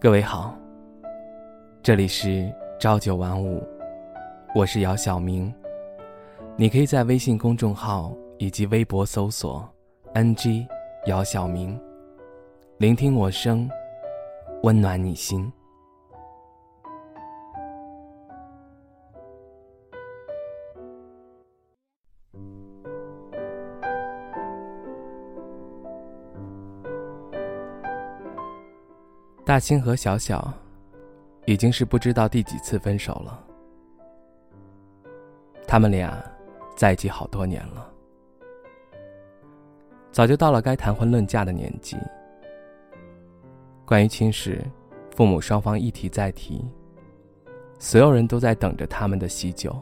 各位好，这里是朝九晚五，我是姚晓明。你可以在微信公众号以及微博搜索 “ng 姚晓明”，聆听我声，温暖你心。大兴和小小，已经是不知道第几次分手了。他们俩在一起好多年了，早就到了该谈婚论嫁的年纪。关于亲事，父母双方一提再提，所有人都在等着他们的喜酒。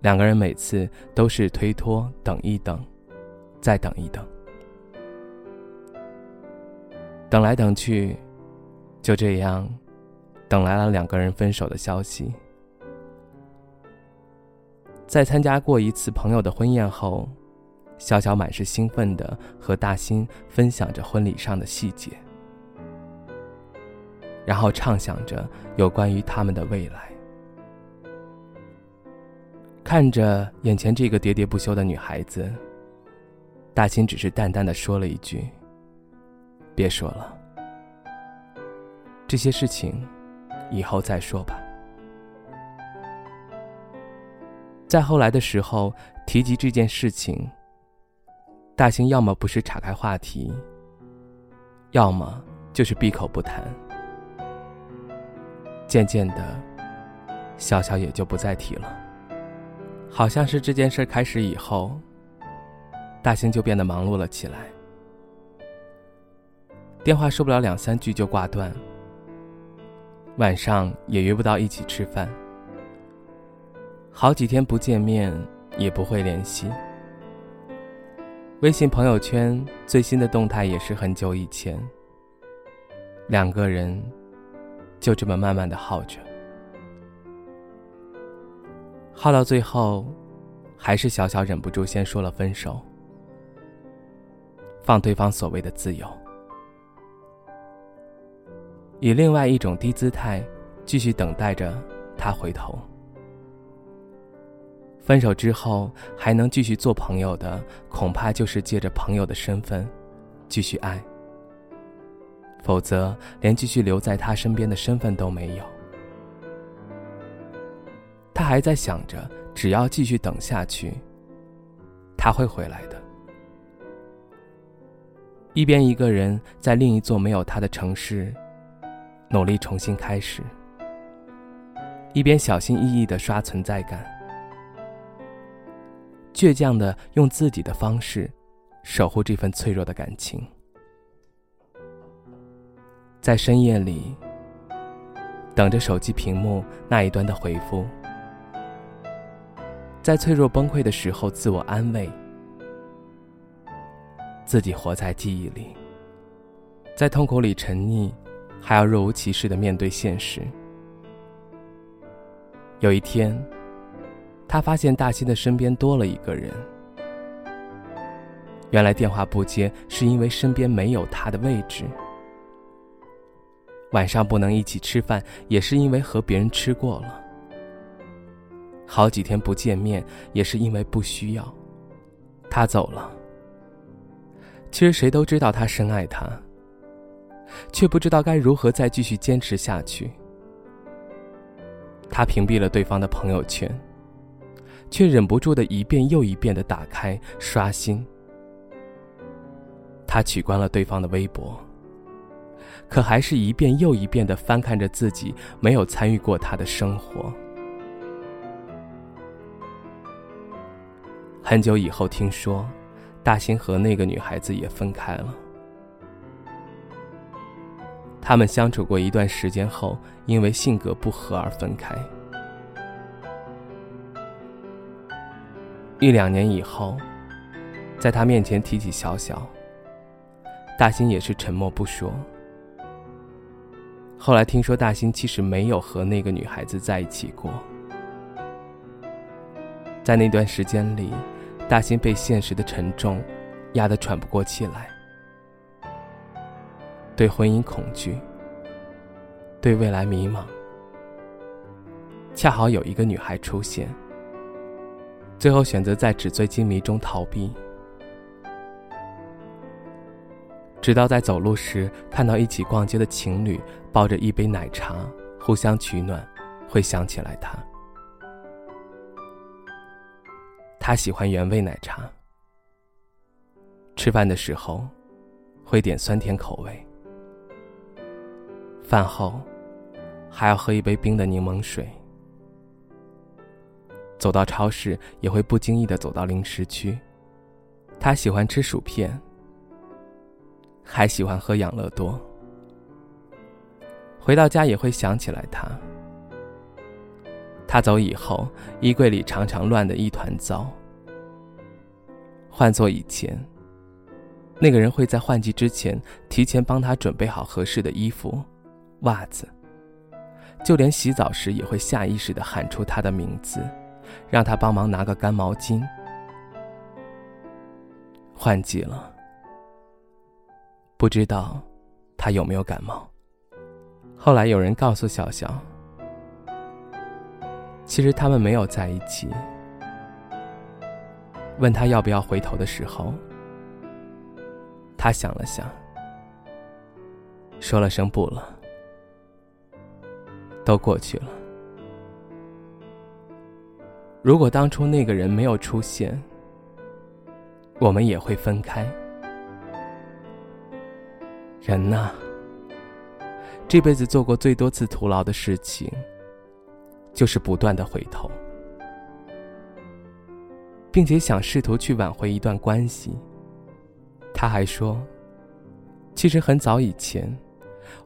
两个人每次都是推脱，等一等，再等一等。等来等去，就这样，等来了两个人分手的消息。在参加过一次朋友的婚宴后，小小满是兴奋的和大新分享着婚礼上的细节，然后畅想着有关于他们的未来。看着眼前这个喋喋不休的女孩子，大新只是淡淡的说了一句。别说了，这些事情以后再说吧。在后来的时候提及这件事情，大兴要么不是岔开话题，要么就是闭口不谈。渐渐的，小小也就不再提了。好像是这件事开始以后，大兴就变得忙碌了起来。电话说不了两三句就挂断，晚上也约不到一起吃饭，好几天不见面也不会联系。微信朋友圈最新的动态也是很久以前。两个人就这么慢慢的耗着，耗到最后，还是小小忍不住先说了分手，放对方所谓的自由。以另外一种低姿态，继续等待着他回头。分手之后还能继续做朋友的，恐怕就是借着朋友的身份，继续爱。否则，连继续留在他身边的身份都没有。他还在想着，只要继续等下去，他会回来的。一边一个人在另一座没有他的城市。努力重新开始，一边小心翼翼的刷存在感，倔强的用自己的方式守护这份脆弱的感情。在深夜里，等着手机屏幕那一端的回复，在脆弱崩溃的时候自我安慰，自己活在记忆里，在痛苦里沉溺。还要若无其事的面对现实。有一天，他发现大新的身边多了一个人。原来电话不接是因为身边没有他的位置。晚上不能一起吃饭，也是因为和别人吃过了。好几天不见面，也是因为不需要。他走了。其实谁都知道他深爱他。却不知道该如何再继续坚持下去。他屏蔽了对方的朋友圈，却忍不住的一遍又一遍的打开刷新。他取关了对方的微博，可还是一遍又一遍的翻看着自己没有参与过他的生活。很久以后听说，大兴和那个女孩子也分开了。他们相处过一段时间后，因为性格不合而分开。一两年以后，在他面前提起小小，大兴也是沉默不说。后来听说大兴其实没有和那个女孩子在一起过，在那段时间里，大兴被现实的沉重压得喘不过气来。对婚姻恐惧，对未来迷茫。恰好有一个女孩出现，最后选择在纸醉金迷中逃避。直到在走路时看到一起逛街的情侣抱着一杯奶茶互相取暖，会想起来他。他喜欢原味奶茶，吃饭的时候会点酸甜口味，饭后还要喝一杯冰的柠檬水。走到超市也会不经意的走到零食区，他喜欢吃薯片。还喜欢喝养乐多。回到家也会想起来他。他走以后，衣柜里常常乱得一团糟。换做以前，那个人会在换季之前提前帮他准备好合适的衣服、袜子，就连洗澡时也会下意识的喊出他的名字，让他帮忙拿个干毛巾。换季了。不知道他有没有感冒。后来有人告诉小小，其实他们没有在一起。问他要不要回头的时候，他想了想，说了声不了，都过去了。如果当初那个人没有出现，我们也会分开。人呐，这辈子做过最多次徒劳的事情，就是不断的回头，并且想试图去挽回一段关系。他还说，其实很早以前，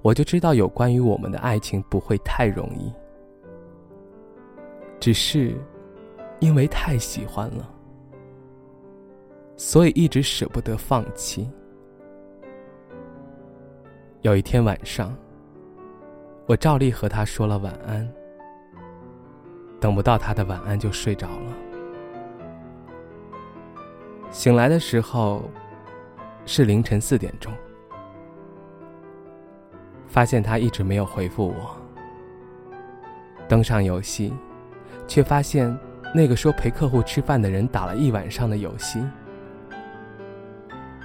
我就知道有关于我们的爱情不会太容易，只是因为太喜欢了，所以一直舍不得放弃。有一天晚上，我照例和他说了晚安。等不到他的晚安就睡着了。醒来的时候是凌晨四点钟，发现他一直没有回复我。登上游戏，却发现那个说陪客户吃饭的人打了一晚上的游戏，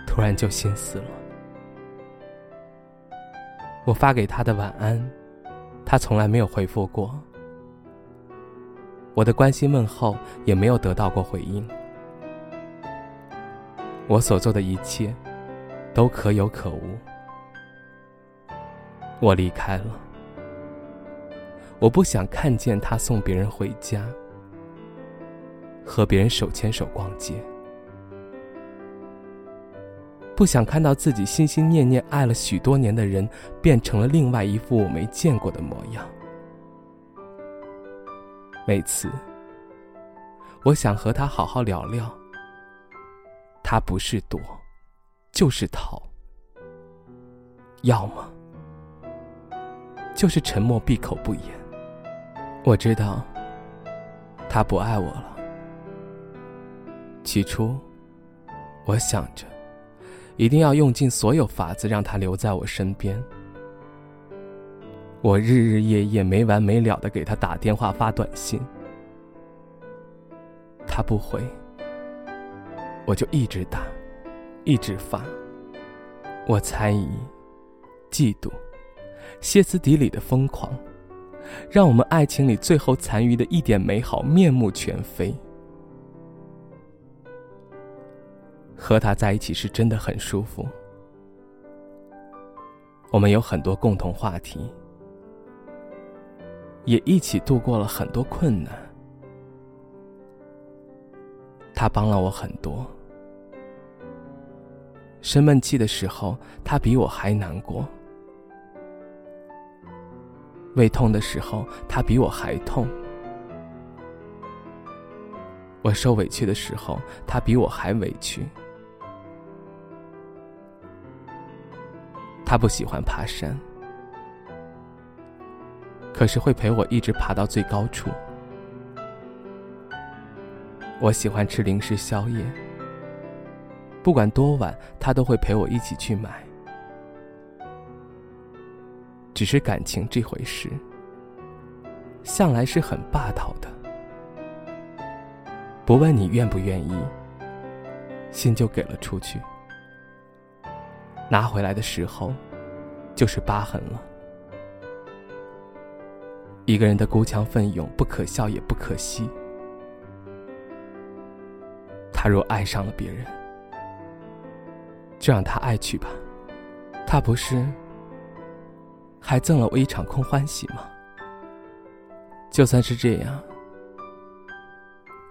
突然就心死了。我发给他的晚安，他从来没有回复过。我的关心问候也没有得到过回应。我所做的一切，都可有可无。我离开了。我不想看见他送别人回家，和别人手牵手逛街。不想看到自己心心念念爱了许多年的人，变成了另外一副我没见过的模样。每次，我想和他好好聊聊，他不是躲，就是逃；要么，就是沉默闭口不言。我知道，他不爱我了。起初，我想着。一定要用尽所有法子让他留在我身边。我日日夜夜没完没了的给他打电话发短信，他不回，我就一直打，一直发。我猜疑、嫉妒、歇斯底里的疯狂，让我们爱情里最后残余的一点美好面目全非。和他在一起是真的很舒服，我们有很多共同话题，也一起度过了很多困难。他帮了我很多，生闷气的时候，他比我还难过；胃痛的时候，他比我还痛；我受委屈的时候，他比我还委屈。他不喜欢爬山，可是会陪我一直爬到最高处。我喜欢吃零食宵夜，不管多晚，他都会陪我一起去买。只是感情这回事，向来是很霸道的。不问你愿不愿意，心就给了出去。拿回来的时候，就是疤痕了。一个人的孤强奋勇，不可笑也不可惜。他若爱上了别人，就让他爱去吧。他不是还赠了我一场空欢喜吗？就算是这样，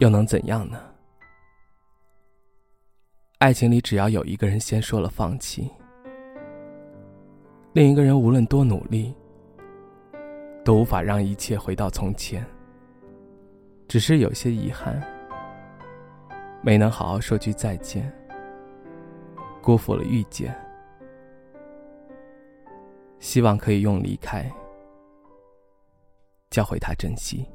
又能怎样呢？爱情里，只要有一个人先说了放弃，另一个人无论多努力。都无法让一切回到从前。只是有些遗憾，没能好好说句再见，辜负了遇见。希望可以用离开教会他珍惜。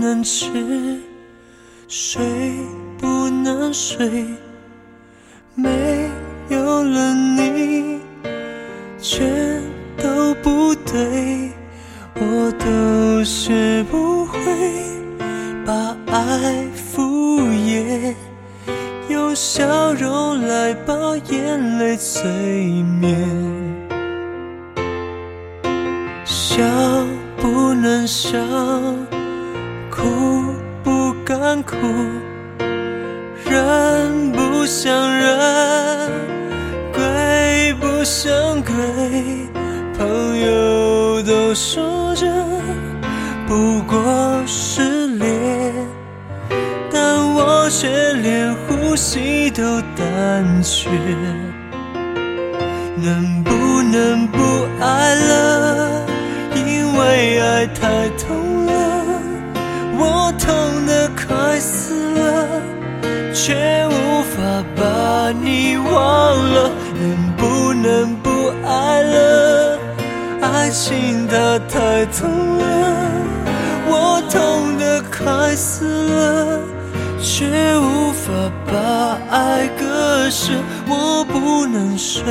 能吃，睡不能睡，没有了你，全都不对。我都学不会把爱敷衍，用笑容来把眼泪催眠，笑不能笑。哭不敢哭，人不想人，鬼不像鬼。朋友都说着不过是恋，但我却连呼吸都胆怯。能不能不爱了？因为爱太痛。我痛得快死了，却无法把你忘了。能不能不爱了？爱情它太痛了，我痛得快死了，却无法把爱割舍。我不能睡。